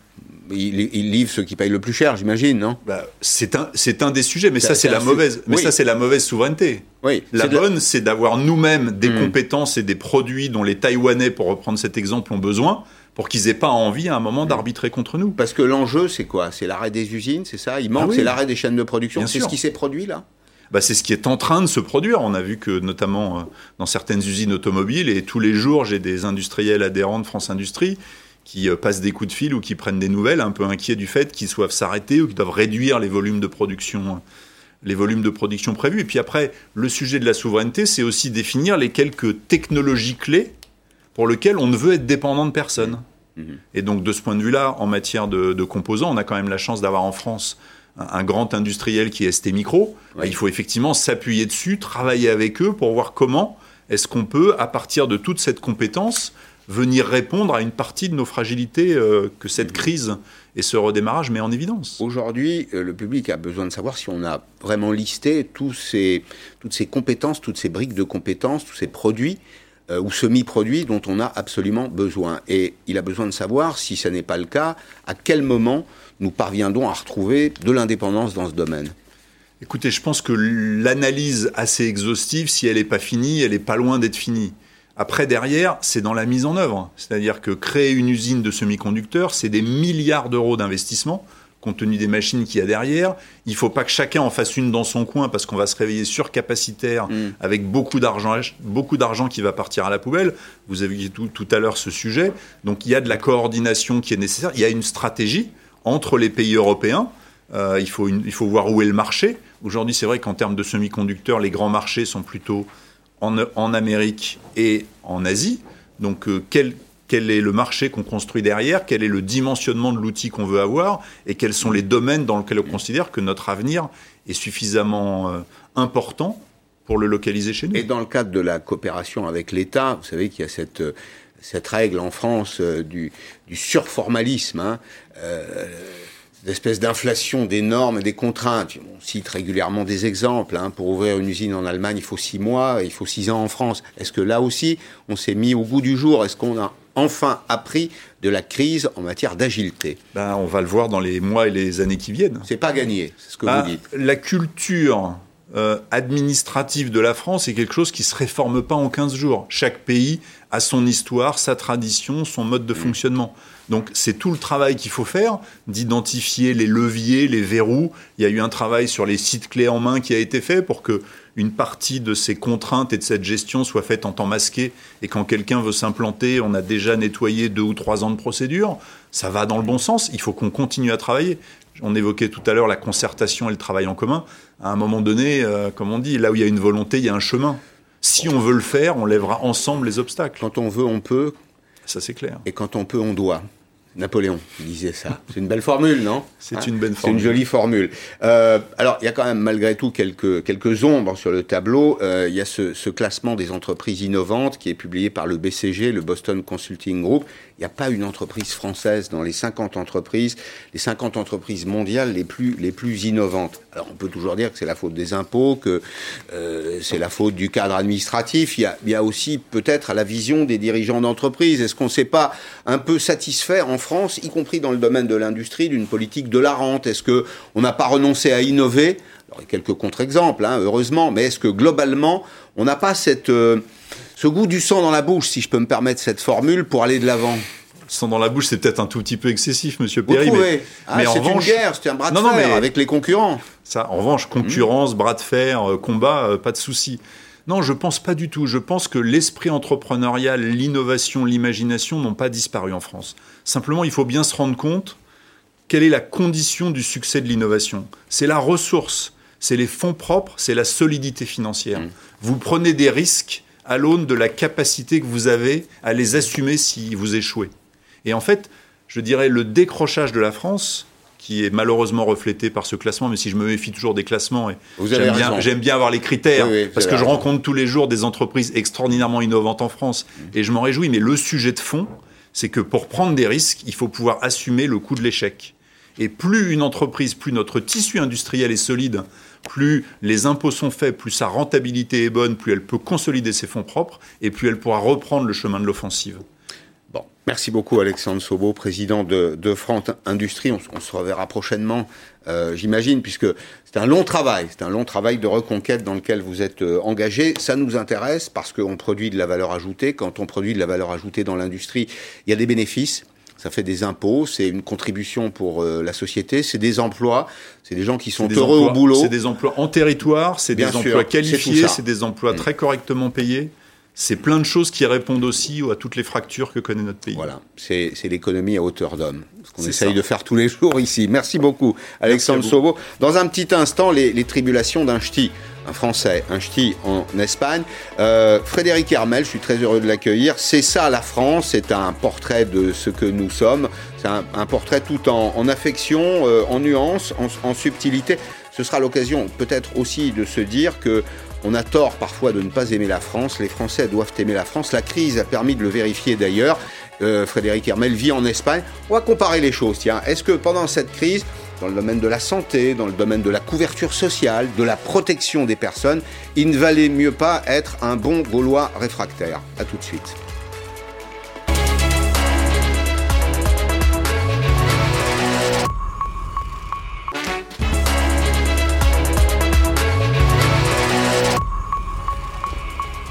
ils, livrent ceux qui payent le plus cher, j'imagine, non? Bah, C'est un, c'est un des sujets, mais ça c'est la mauvaise, mais ça c'est la mauvaise souveraineté. Oui. La bonne, c'est d'avoir nous-mêmes des hmm. compétences et des produits dont les Taïwanais, pour reprendre cet exemple, ont besoin pour qu'ils aient pas envie à un moment hmm. d'arbitrer contre nous. Parce que l'enjeu, c'est quoi? C'est l'arrêt des usines, c'est ça? Il manque, ah c'est l'arrêt des chaînes de production? C'est ce qui s'est produit là? Bah, c'est ce qui est en train de se produire. On a vu que notamment euh, dans certaines usines automobiles, et tous les jours j'ai des industriels adhérents de France Industrie qui euh, passent des coups de fil ou qui prennent des nouvelles, un peu inquiets du fait qu'ils doivent s'arrêter ou qu'ils doivent réduire les volumes de production les volumes de production prévus. Et puis après, le sujet de la souveraineté, c'est aussi définir les quelques technologies clés pour lesquelles on ne veut être dépendant de personne. Mmh. Et donc de ce point de vue-là, en matière de, composants, on a quand même la chance d'avoir en France un, grand industriel qui est ST Micro. Il faut effectivement s'appuyer dessus, travailler avec eux pour voir comment est-ce qu'on peut, à partir de toute cette compétence, venir répondre à une partie de nos fragilités euh, que cette mhm. crise et ce redémarrage met en évidence. Aujourd'hui, euh, le public a besoin de savoir si on a vraiment listé tous ces, toutes ces compétences, toutes ces briques de compétences, tous ces produits euh, ou semi-produits dont on a absolument besoin. Et il a besoin de savoir, si ce n'est pas le cas, à quel moment nous parviendrons à retrouver de l'indépendance dans ce domaine. Écoutez, je pense que l'analyse assez exhaustive, si elle n'est pas finie, elle n'est pas loin d'être finie. Après, derrière, c'est dans la mise en œuvre. C'est-à-dire que créer une usine de semi-conducteurs, c'est des milliards d'euros d'investissement, compte tenu des machines qu'il y a derrière. Il ne faut pas que chacun en fasse une dans son coin parce qu'on va se réveiller surcapacitaire mm. avec beaucoup d'argent, beaucoup d'argent qui va partir à la poubelle. Vous avez tout, tout à l'heure ce sujet. Donc il y a de la coordination qui est nécessaire. Il y a une stratégie entre les pays européens. Euh, il, faut il faut voir où est le marché. Aujourd'hui, c'est vrai qu'en termes de semi-conducteurs, les grands marchés sont plutôt en, Amérique et en Asie. Donc, euh, quel, quel est le marché qu'on construit derrière, quel est le dimensionnement de l'outil qu'on veut avoir, et quels sont les domaines dans lesquels on considère que notre avenir est suffisamment euh, important pour le localiser chez nous. Et dans le cadre de la coopération avec l'État, vous savez qu'il y a cette, euh, cette règle en France du, du surformalisme. Hein, d'espèces d'inflation des normes et des contraintes. On cite régulièrement des exemples. Hein. Pour ouvrir une usine en Allemagne, il faut six mois, il faut six ans en France. Est-ce que là aussi, on s'est mis au goût du jour? Est-ce qu'on a enfin appris de la crise en matière d'agilité ben, On va le voir dans les mois et les années qui viennent. C'est pas gagné, c'est ce que vous ben, dites. La culture euh, administrative de la France est quelque chose qui se réforme pas en 15 jours. Chaque pays a son histoire, sa tradition, son mode de mmh. fonctionnement. Donc c'est tout le travail qu'il faut faire, d'identifier les leviers, les verrous. Il y a eu un travail sur les sites clés en main qui a été fait pour que une partie de ces contraintes et de cette gestion soit faite en temps masqué. Et quand quelqu'un veut s'implanter, on a déjà nettoyé deux ou trois ans de procédure. Ça va dans le bon sens. Il faut qu'on continue à travailler. On évoquait tout à l'heure la concertation et le travail en commun. À un moment donné, euh, comme on dit, là où il y a une volonté, il y a un chemin. Si on veut le faire, on lèvera ensemble les obstacles. Quand on veut, on peut. Ça, c'est clair. Et quand on peut, on doit. Napoléon disait ça. C'est une belle formule, non C'est Hein une belle C'est formule. une jolie formule. Euh, alors, il y a quand même malgré tout quelques, quelques ombres sur le tableau. Euh, il y a ce, ce classement des entreprises innovantes qui est publié par le BCG, le Boston Consulting Group. Il n'y a pas une entreprise française dans les 50 entreprises, les 50 entreprises mondiales les plus, innovantes. Alors, on peut toujours dire que c'est la faute des impôts, que euh, c'est la faute du cadre administratif. Il y a, aussi peut-être la vision des dirigeants d'entreprise. Est-ce qu'on ne s'est pas un peu satisfait en France, y compris dans le domaine de l'industrie, d'une politique de la rente? Est-ce que on n'a pas renoncé à innover? Alors, il y a quelques contre-exemples, hein, heureusement, mais est-ce que globalement, on n'a pas cette, euh, ce goût du sang dans la bouche, si je peux me permettre cette formule, pour aller de l'avant Sans dans la bouche, c'est peut-être un tout petit peu excessif, Monsieur Vous Perry. trouvez Mais, Ah, mais C'est une revanche, guerre, c'est un bras de Non, non, fer mais- avec les concurrents. Ça, en revanche, concurrence, bras de fer, euh, combat, euh, pas de souci. Non, je pense pas du tout. Je pense que l'esprit entrepreneurial, l'innovation, l'imagination n'ont pas disparu en France. Simplement, il faut bien se rendre compte quelle est la condition du succès de l'innovation. C'est la ressource, c'est les fonds propres, c'est la solidité financière. Mm. Vous prenez des risques à l'aune de la capacité que vous avez à les assumer si vous échouez. Et en fait, je dirais le décrochage de la France, qui est malheureusement reflété par ce classement, mais si je me méfie toujours des classements, et j'aime bien, raison. j'aime bien avoir les critères, Oui, oui, vous parce que je rencontre tous les jours des entreprises extraordinairement innovantes en France, et je m'en réjouis, mais le sujet de fond, c'est que pour prendre des risques, il faut pouvoir assumer le coût de l'échec. Et plus une entreprise, plus notre tissu industriel est solide, plus les impôts sont faits, plus sa rentabilité est bonne, plus elle peut consolider ses fonds propres, et plus elle pourra reprendre le chemin de l'offensive. Bon, merci beaucoup Alexandre Sobo, président de, France Industrie. On se reverra prochainement, euh, j'imagine, puisque c'est un long travail, c'est un long travail de reconquête dans lequel vous êtes euh, engagé. Ça nous intéresse parce qu'on produit de la valeur ajoutée. Quand on produit de la valeur ajoutée dans l'industrie, il y a des bénéfices. Ça fait des impôts, c'est une contribution pour euh, la société, c'est des emplois, c'est des gens qui sont heureux emplois- au boulot. C'est des emplois en territoire, c'est des sûr, emplois qualifiés, c'est des emplois Mm. très correctement payés. C'est plein de choses qui répondent aussi à toutes les fractures que connaît notre pays. Voilà, c'est l'économie à hauteur d'homme. Ce qu'on essaye ça. de faire tous les jours ici. Merci beaucoup, Alexandre vous. Sobo. Dans un petit instant, les, les tribulations d'un ch'ti, un Français, un ch'ti en Espagne. Euh, Frédéric Hermel, je suis très heureux de l'accueillir. C'est ça la France, c'est un portrait de ce que nous sommes. C'est un, portrait tout en, affection, euh, en nuance, en, en subtilité. Ce sera l'occasion peut-être aussi de se dire que on a tort parfois de ne pas aimer la France. Les Français doivent aimer la France. La crise a permis de le vérifier d'ailleurs. Euh, Frédéric Hermel vit en Espagne. On va comparer les choses. Tiens, est-ce que pendant cette crise, dans le domaine de la santé, dans le domaine de la couverture sociale, de la protection des personnes, il ne valait mieux pas être un bon Gaulois réfractaire À tout de suite.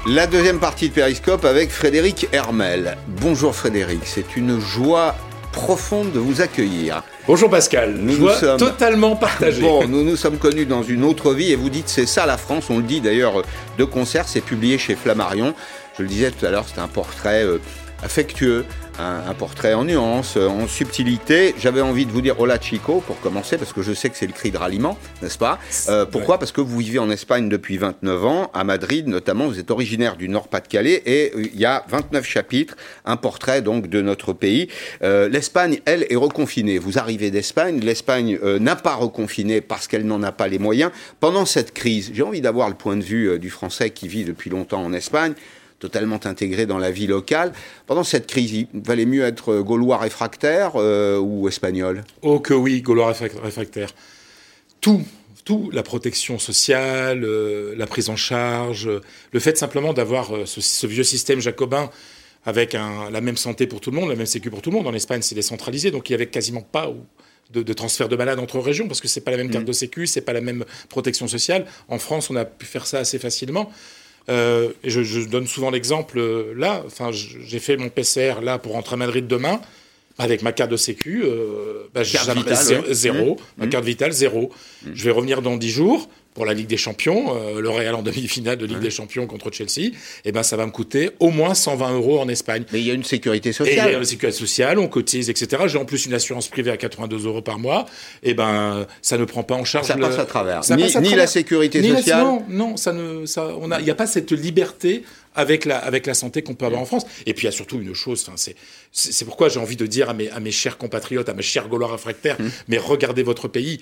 La deuxième partie de Périscope avec Frédéric Hermel. Bonjour Frédéric, c'est une joie profonde de vous accueillir. Bonjour Pascal, Nous sommes- totalement partagée. Bon, nous nous sommes connus dans une autre vie et vous dites c'est ça la France, on le dit d'ailleurs de concert, c'est publié chez Flammarion. Je le disais tout à l'heure, c'est un portrait euh, affectueux, un, un portrait en nuance, euh, en subtilité. J'avais envie de vous dire hola chico pour commencer parce que je sais que c'est le cri de ralliement, n'est-ce pas? Euh, Pourquoi? Parce que vous vivez en Espagne depuis 29 ans, à Madrid notamment, vous êtes originaire du Nord-Pas-de-Calais et euh, il y a 29 chapitres, un portrait donc de notre pays. Euh, L'Espagne, elle, est reconfinée. Vous arrivez d'Espagne, l'Espagne euh, n'a pas reconfiné parce qu'elle n'en a pas les moyens. Pendant cette crise, j'ai envie d'avoir le point de vue euh, du Français qui vit depuis longtemps en Espagne totalement intégré dans la vie locale. Pendant cette crise, il valait mieux être gaulois réfractaire euh, ou espagnol? Oh que oui, Gaulois réfrac- réfractaire. Tout, tout, la protection sociale, euh, la prise en charge, euh, le fait simplement d'avoir ce, ce vieux système jacobin avec un- la même santé pour tout le monde, la même sécu pour tout le monde. En Espagne, c'est décentralisé, donc il y avait quasiment pas de, de transfert de malades entre régions parce que c'est pas la même carte de sécu, c'est pas la même protection sociale. En France, on a pu faire ça assez facilement. Euh, et je, je donne souvent l'exemple euh, là. Enfin, j'ai fait mon PCR là pour rentrer à Madrid demain. Avec ma carte de sécu, euh, bah, Carte vitale, ouais. zéro. Mmh. Ma carte vitale, zéro. Je vais revenir dans 10 jours. Pour la Ligue des Champions, euh, le Real en demi-finale de Ligue des Champions contre Chelsea, eh ben ça va me coûter au moins 120 euros en Espagne. Mais il y a une sécurité Et sociale. il y a la sécurité sociale, on cotise, etc. J'ai en plus une assurance privée à 82 euros par mois. Et ben, ça ne prend pas en charge. Ça le- passe à travers. Ça Ni- passe à ni travers. la sécurité Ni la- sociale. non, non, ça ne, ça, on a, il n'y a pas cette liberté avec la, avec la santé qu'on peut avoir en France. Et puis il y a surtout une chose, enfin, c'est, c'est pourquoi j'ai envie de dire à mes, à mes chers compatriotes, à mes chers Gaulois réfractaires, mais regardez votre pays.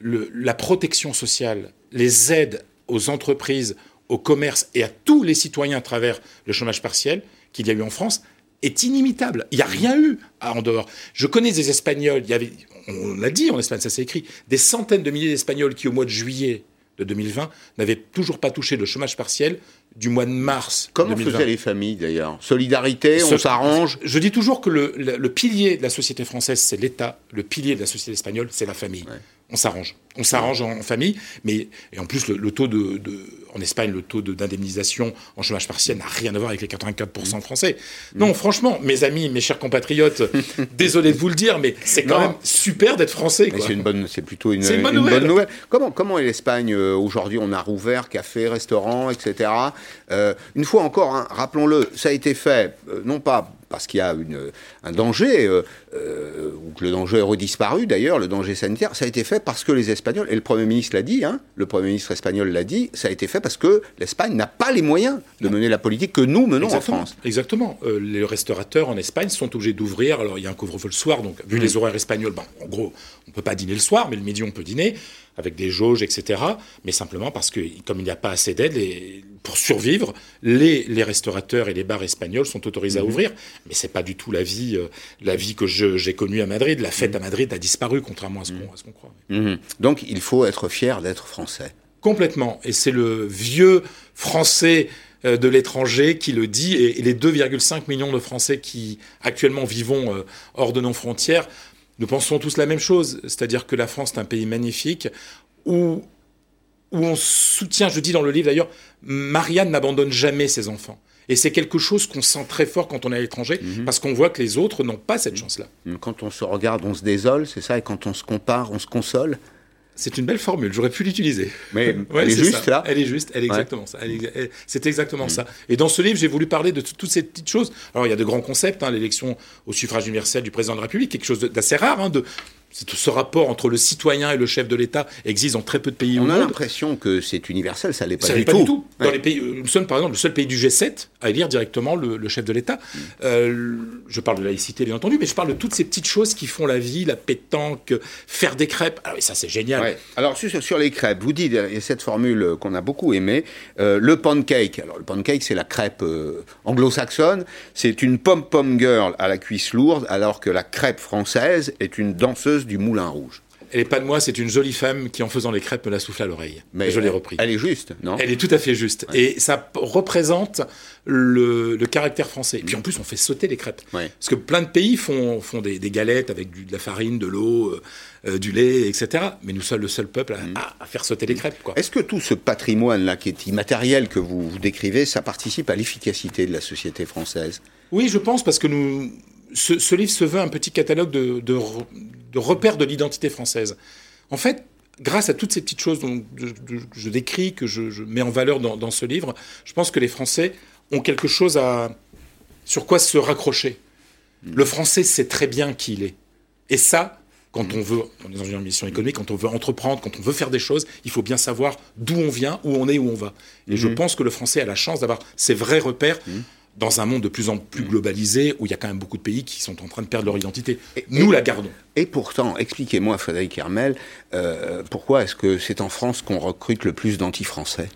Le, la protection sociale, les aides aux entreprises, au commerce et à tous les citoyens à travers le chômage partiel qu'il y a eu en France est inimitable. Il n'y a rien eu à en dehors. Je connais des Espagnols, il y avait, on l'a dit en Espagne, ça s'est écrit, des centaines de milliers d'Espagnols qui au mois de juillet de 2020 n'avaient toujours pas touché le chômage partiel du mois de mars Comment 2020. faisaient les familles d'ailleurs? Solidarité, on s'arrange? Je dis toujours que le, le- le pilier de la société française, c'est l'État. Le pilier de la société espagnole, c'est la famille. On s'arrange. On s'arrange en, famille. Mais, et en plus, le, le taux de, de- en Espagne, le taux de- d'indemnisation en chômage partiel n'a rien à voir avec les 84% français. Non, franchement, mes amis, mes chers compatriotes, désolé de vous le dire, mais c'est quand Non. même super d'être français. C'est une bonne, c'est plutôt une, bonne une nouvelle. Comment, comment est l'Espagne euh, aujourd'hui? On a rouvert café, restaurant, etc. Euh, une fois encore, hein, rappelons-le, ça a été fait euh, non pas parce qu'il y a une, un danger euh, euh, ou que le danger est redisparu d'ailleurs, le danger sanitaire, ça a été fait parce que les Espagnols et le Premier ministre l'a dit, hein, le Premier ministre espagnol l'a dit, ça a été fait parce que l'Espagne n'a pas les moyens de mener la politique que nous menons Exactement. en France. Exactement. Euh, les restaurateurs en Espagne sont obligés d'ouvrir. Alors, il y a un couvre-feu le soir, donc vu les horaires espagnols, en gros, on peut pas dîner le soir, mais le midi, on peut dîner avec des jauges, etc. Mais simplement parce que, comme il n'y a pas assez d'aide, pour survivre, les, les restaurateurs et les bars espagnols sont autorisés à Mm-hmm. ouvrir. Mais c'est pas du tout la vie, euh, la vie que j'ai connue à Madrid. La fête à Madrid a disparu, contrairement à ce qu'on ce qu'on croit. Mhm. Donc il faut être fier d'être français. Complètement. Et c'est le vieux français euh, de l'étranger qui le dit, et, et les 2,5 millions de Français qui actuellement vivons euh, hors de nos frontières, nous pensons tous la même chose, c'est-à-dire que la France est un pays magnifique où, où on soutient, je dis dans le livre d'ailleurs, Marianne n'abandonne jamais ses enfants. Et c'est quelque chose qu'on sent très fort quand on est à l'étranger, parce qu'on voit que les autres n'ont pas cette chance-là. Quand on se regarde, on se désole, c'est ça, et quand on se compare, on se console. C'est une belle formule, j'aurais pu l'utiliser. Mais Ouais, elle est juste ça. là. Elle est juste, elle est Ouais. Exactement ça. C'est exactement ça. Et dans ce livre, j'ai voulu parler de toutes ces petites choses. Alors, il y a de grands concepts, hein, l'élection au suffrage universel du président de la République, quelque chose d'assez rare. Hein, de, ce rapport entre le citoyen et le chef de l'État existe dans très peu de pays au On a l'impression que c'est universel, ça l'est pas, Ça du, n'est pas tout. du tout. Dans Ouais. les pays, euh, nous sommes par exemple le seul pays du G7 à élire directement le, le chef de l'État. Mm. Euh, je parle de laïcité bien entendu, mais je parle de toutes ces petites choses qui font la vie, la pétanque, faire des crêpes. Ah oui, ça c'est génial. Ouais. Alors sur, sur les crêpes, vous dites, il y a cette formule euh, qu'on a beaucoup aimée, euh, le pancake. Alors le pancake, c'est la crêpe euh, anglo-saxonne, c'est une pom-pom girl à la cuisse lourde, alors que la crêpe française est une danseuse du Moulin Rouge. Elle est pas de moi, c'est une jolie femme qui, en faisant les crêpes, me la souffle à l'oreille. Mais je l'ai repris. Elle est juste, non? Elle est tout à fait juste. Et ça représente le, le caractère français. Et puis en plus, on fait sauter les crêpes. Ouais. Parce que plein de pays font, font des, des galettes avec du- de la farine, de l'eau, euh, euh, du lait, etc. Mais nous sommes le seul peuple à, à faire sauter les crêpes. Quoi. Est-ce que tout ce patrimoine-là, qui est immatériel que vous, vous décrivez, ça participe à l'efficacité de la société française? Oui, je pense, parce que nous, ce, ce livre se veut un petit catalogue de, de, re- de repères de l'identité française. En fait, grâce à toutes ces petites choses dont je, je décris, que je, je mets en valeur dans, dans ce livre, je pense que les Français ont quelque chose à, sur quoi se raccrocher. Le Français sait très bien qui il est. Et ça, quand on veut, on est dans une mission économique, quand on veut entreprendre, quand on veut faire des choses, il faut bien savoir d'où on vient, où on est, où on va. Et je pense que le Français a la chance d'avoir ces vrais repères dans un monde de plus en plus globalisé, où il y a quand même beaucoup de pays qui sont en train de perdre leur identité. Nous la gardons. Et pourtant, expliquez-moi, Frédéric Hermel, euh, pourquoi est-ce que c'est en France qu'on recrute le plus d'anti-français?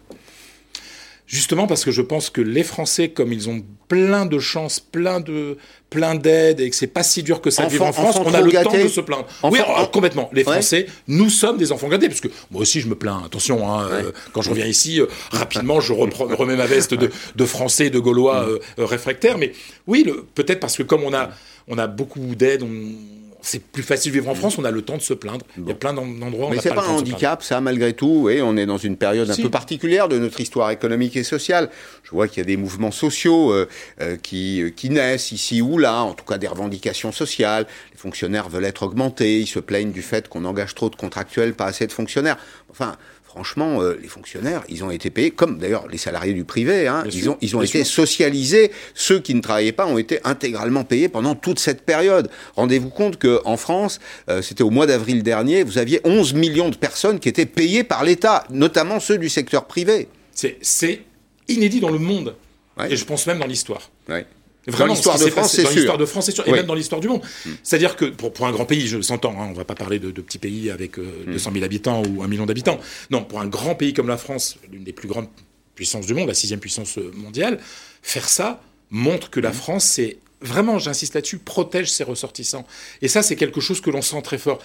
Justement parce que je pense que les Français, comme ils ont plein de chances, plein de plein d'aides et que c'est pas si dur que ça de vivre en France, on a le temps de se plaindre. Oui, alors, complètement. Les Ouais. Français, nous sommes des enfants gâtés parce que moi aussi je me plains. Attention, hein, euh, quand je reviens ici, euh, rapidement je remets ma veste de, de Français, de Gaulois euh, euh, réfractaires. Mais oui, peut-être parce que comme on a on a beaucoup d'aides, on- c'est plus facile de vivre en France, on a le temps de se plaindre. Il y a plein d'en- d'endroits où on Mais c'est pas, pas le un temps handicap, ça, malgré tout. Et on est dans une période un Si. peu particulière de notre histoire économique et sociale. Je vois qu'il y a des mouvements sociaux euh, euh, qui, euh, qui naissent ici ou là, en tout cas des revendications sociales. Les fonctionnaires veulent être augmentés, ils se plaignent du fait qu'on engage trop de contractuels, pas assez de fonctionnaires. Enfin, franchement, euh, les fonctionnaires, ils ont été payés, comme d'ailleurs les salariés du privé, hein, ils sûr, ont, ils ont bien été sûr. socialisés. Ceux qui ne travaillaient pas ont été intégralement payés pendant toute cette période. Rendez-vous compte qu'en France, euh, c'était au mois d'avril dernier, vous aviez 11 millions de personnes qui étaient payées par l'État, notamment ceux du secteur privé. C'est- C'est inédit dans le monde. Ouais. Et je pense même dans l'histoire. Ouais. Vraiment, l'histoire de France, c'est sûr. l'histoire de France, c'est sûr. Et Oui. même dans l'histoire du monde. C'est-à-dire que pour, pour un grand pays, je s'entends, hein, on va pas parler de, de petits pays avec euh, Mm. 200 000 habitants ou un million d'habitants. Non, pour un grand pays comme la France, l'une des plus grandes puissances du monde, la sixième puissance euh, mondiale, faire ça montre que la France, c'est vraiment, j'insiste là-dessus, protège ses ressortissants. Et ça, c'est quelque chose que l'on sent très fort.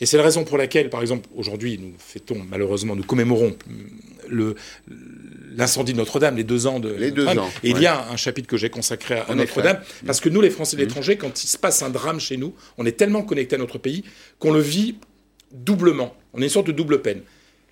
Et c'est la raison pour laquelle, par exemple, aujourd'hui, nous fêtons, malheureusement, nous commémorons l'incendie de Notre-Dame, les deux ans de Les deux ans, Et il y a un chapitre que j'ai consacré à, Notre-Dame, parce que nous, les Français de l'étranger, quand il se passe un drame chez nous, on est tellement connectés à notre pays qu'on le vit doublement. On est une sorte de double peine.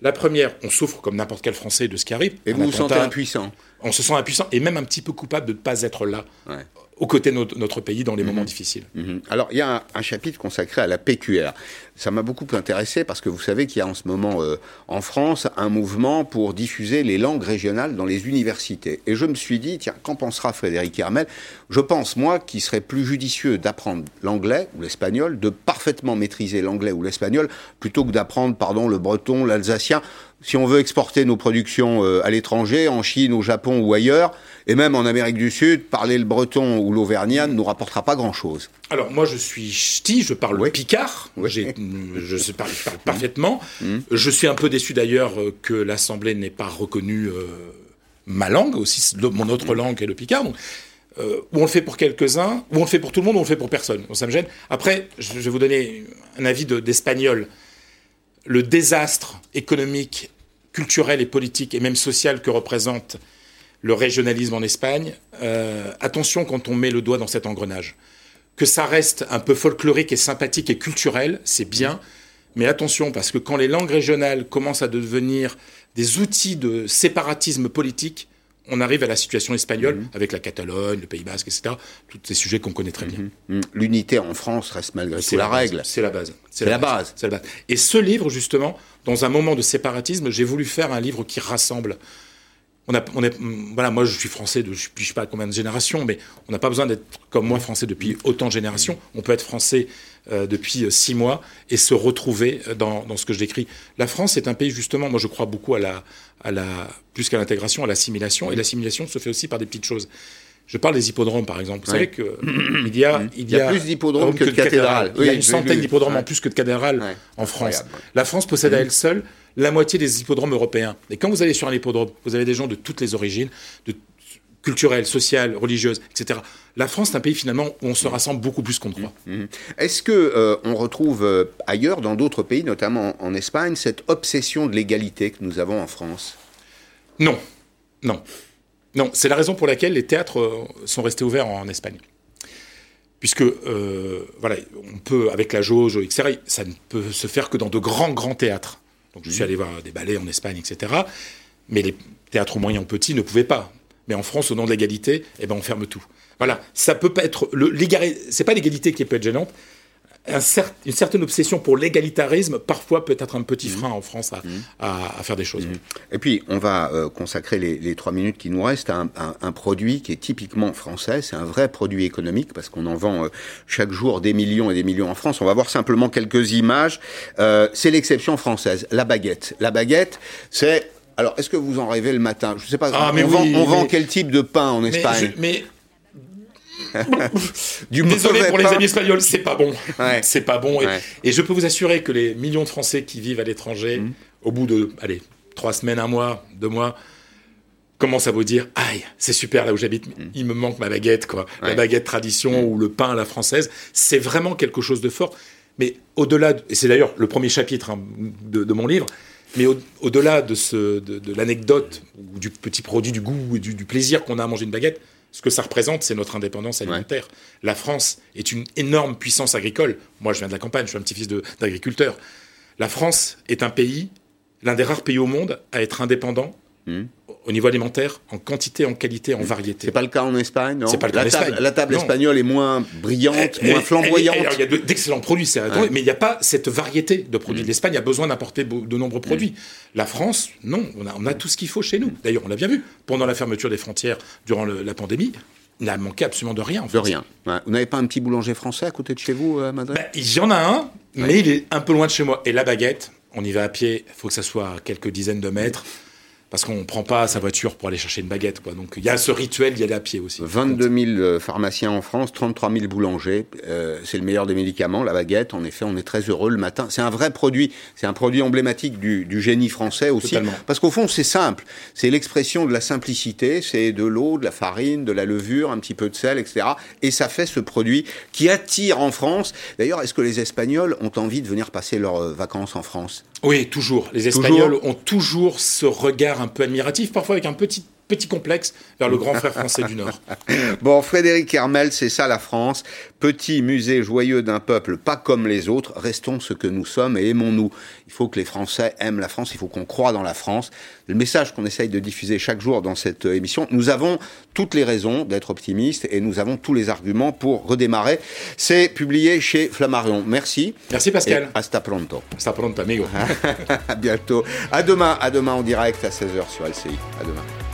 La première, on souffre comme n'importe quel Français de ce qui arrive. Et vous vous sentez impuissant. On se sent impuissant et même un petit peu coupable de ne pas être là, Ouais. Aux côtés de notre, notre pays dans les moments difficiles. Mhm. Alors, il y a un, un chapitre consacré à la PQR. Ça m'a beaucoup intéressé parce que vous savez qu'il y a en ce moment euh, en France un mouvement pour diffuser les langues régionales dans les universités. Et je me suis dit, tiens, qu'en pensera Frédéric Hermel? Je pense, moi, qu'il serait plus judicieux d'apprendre l'anglais ou l'espagnol, de parfaitement maîtriser l'anglais ou l'espagnol, plutôt que d'apprendre, pardon, le breton, l'alsacien. Si on veut exporter nos productions euh, à l'étranger, en Chine, au Japon ou ailleurs, et même en Amérique du Sud, parler le breton ou l'auvergnat ne nous rapportera pas grand-chose. Alors moi je suis ch'ti, je parle Oui. picard, Oui. Je parle, parle parfaitement. Je suis un peu déçu d'ailleurs que l'Assemblée n'ait pas reconnu euh, ma langue, aussi le- mon autre langue est le picard. Donc, euh, on le fait pour quelques-uns, ou on le fait pour tout le monde, ou on le fait pour personne. Donc, ça me gêne. Après, je vais vous donner un avis de- d'espagnol. Le désastre économique, culturel et politique, et même social que représente le régionalisme en Espagne, euh, attention quand on met le doigt dans cet engrenage. Que ça reste un peu folklorique et sympathique et culturel, c'est bien, mais attention, parce que quand les langues régionales commencent à devenir des outils de séparatisme politique, on arrive à la situation espagnole, avec la Catalogne, le Pays Basque, etc., tous ces sujets qu'on connaît très bien. Mm. L'unité en France reste malgré tout la, base, règle. C'est la base. C'est la base. C'est la base. Et ce livre, justement, dans un moment de séparatisme, j'ai voulu faire un livre qui rassemble. On a, on est, voilà, moi je suis français depuis je sais pas combien de générations, mais on n'a pas besoin d'être comme moi français depuis autant de générations. On peut être français euh, depuis euh, six mois et se retrouver euh, dans, dans ce que je décris. La France est un pays justement, moi je crois beaucoup à la, à la plus qu'à l'intégration, à l'assimilation. Et l'assimilation se fait aussi par des petites choses. Je parle des hippodromes, par exemple. Vous Oui. savez que il y a, Il y a plus d'hippodromes que de cathédrales. Il y a une centaine d'hippodromes en plus que de cathédrales en France. La France possède à elle seule la moitié des hippodromes européens. Et quand vous allez sur un hippodrome, vous avez des gens de toutes les origines, de culturelles, sociales, religieuses, etc. La France, c'est un pays finalement où on se rassemble beaucoup plus qu'on ne croit. Mhm. Est-ce que euh, on retrouve euh, ailleurs, dans d'autres pays, notamment en, en Espagne, cette obsession de l'égalité que nous avons en France? Non, non, non. C'est la raison pour laquelle les théâtres euh, sont restés ouverts en Espagne. Puisque, voilà, on peut, avec la jauge, etc., ça ne peut se faire que dans de grands, grands théâtres. Donc, je suis allé voir des ballets en Espagne, etc. Mais les théâtres moyens ou petits ne pouvaient pas. Mais en France, au nom de l'égalité, eh ben, on ferme tout. Voilà, ça peut pas être. C'est pas l'égalité qui peut être gênante. Un cer- une certaine obsession pour l'égalitarisme, parfois, peut être un petit frein en France à, à- à faire des choses. Et puis, on va euh, consacrer les, les trois minutes qui nous restent à un produit qui est typiquement français. C'est un vrai produit économique parce qu'on en vend euh, chaque jour des millions et des millions en France. On va voir simplement quelques images. Euh, c'est l'exception française, la baguette. La baguette, c'est... Alors, est-ce que vous en rêvez le matin? Je sais pas. Ah, on mais vend, oui, on vend quel type de pain en Mais, Espagne? je- mais Du Désolé pour les amis espagnols, c'est pas bon. Ouais. C'est pas bon. Et, Ouais. et je peux vous assurer que les millions de Français qui vivent à l'étranger, Mm. au bout de, allez, trois semaines, un mois, deux mois, commencent à vous dire, aïe, c'est super là où j'habite, mais il me manque ma baguette, quoi. La. Ouais. Baguette tradition ou le pain à la française. C'est vraiment quelque chose de fort. Mais au-delà, de- et c'est d'ailleurs le premier chapitre hein, de, de mon livre, mais au- au-delà de, ce, de, de l'anecdote ou du petit produit, du goût et du, du plaisir qu'on a à manger une baguette, ce que ça représente, c'est notre indépendance alimentaire. La France est une énorme puissance agricole. Moi, je viens de la campagne, je suis un petit-fils d'agriculteur. La France est un pays, l'un des rares pays au monde à être indépendant Mhm. Au niveau alimentaire, en quantité, en qualité, en variété. C'est pas le cas en Espagne, non C'est pas le cas la en table, Espagne. La table Non. espagnole est moins brillante, moins flamboyante. il y a de- d'excellents produits, c'est Ouais. mais il n'y a pas cette variété de produits. Mm. L'Espagne a besoin d'importer de nombreux produits. La France, non, on a, on a tout ce qu'il faut chez nous. D'ailleurs, on l'a bien vu pendant la fermeture des frontières durant le- la pandémie. Il n'a manqué absolument de rien. En De rien. Ouais. Vous n'avez pas un petit boulanger français à côté de chez vous, euh, Madrid? Ben, il y en a un, mais il est un peu loin de chez moi. Et la baguette, on y va à pied. Il faut que ça soit à quelques dizaines de mètres. Parce qu'on ne prend pas sa voiture pour aller chercher une baguette. Quoi. Donc il y a ce rituel d'y aller à pied aussi. 22 000 euh, pharmaciens en France, 33 000 boulangers. Euh, c'est le meilleur des médicaments, la baguette. En effet, on est très heureux le matin. C'est un vrai produit. C'est un produit emblématique du, du génie français aussi. Totalement. Parce qu'au fond, c'est simple. C'est l'expression de la simplicité. C'est de l'eau, de la farine, de la levure, un petit peu de sel, etc. Et ça fait ce produit qui attire en France. D'ailleurs, est-ce que les Espagnols ont envie de venir passer leurs euh, vacances en France? Oui, toujours. Les Espagnols ont toujours ce regard un peu admiratif, parfois avec un petit, petit complexe vers le grand frère français du Nord. Bon, Frédéric Hermel, c'est ça la France. Petit musée joyeux d'un peuple pas comme les autres. Restons ce que nous sommes et aimons-nous. Il faut que les Français aiment la France, il faut qu'on croit dans la France. Le message qu'on essaye de diffuser chaque jour dans cette euh, émission, nous avons toutes les raisons d'être optimistes et nous avons tous les arguments pour redémarrer. C'est publié chez Flammarion. Merci. Merci Pascal. Et hasta pronto. Hasta pronto, amigo. à bientôt. À demain, à demain en direct à 16h sur LCI. À demain.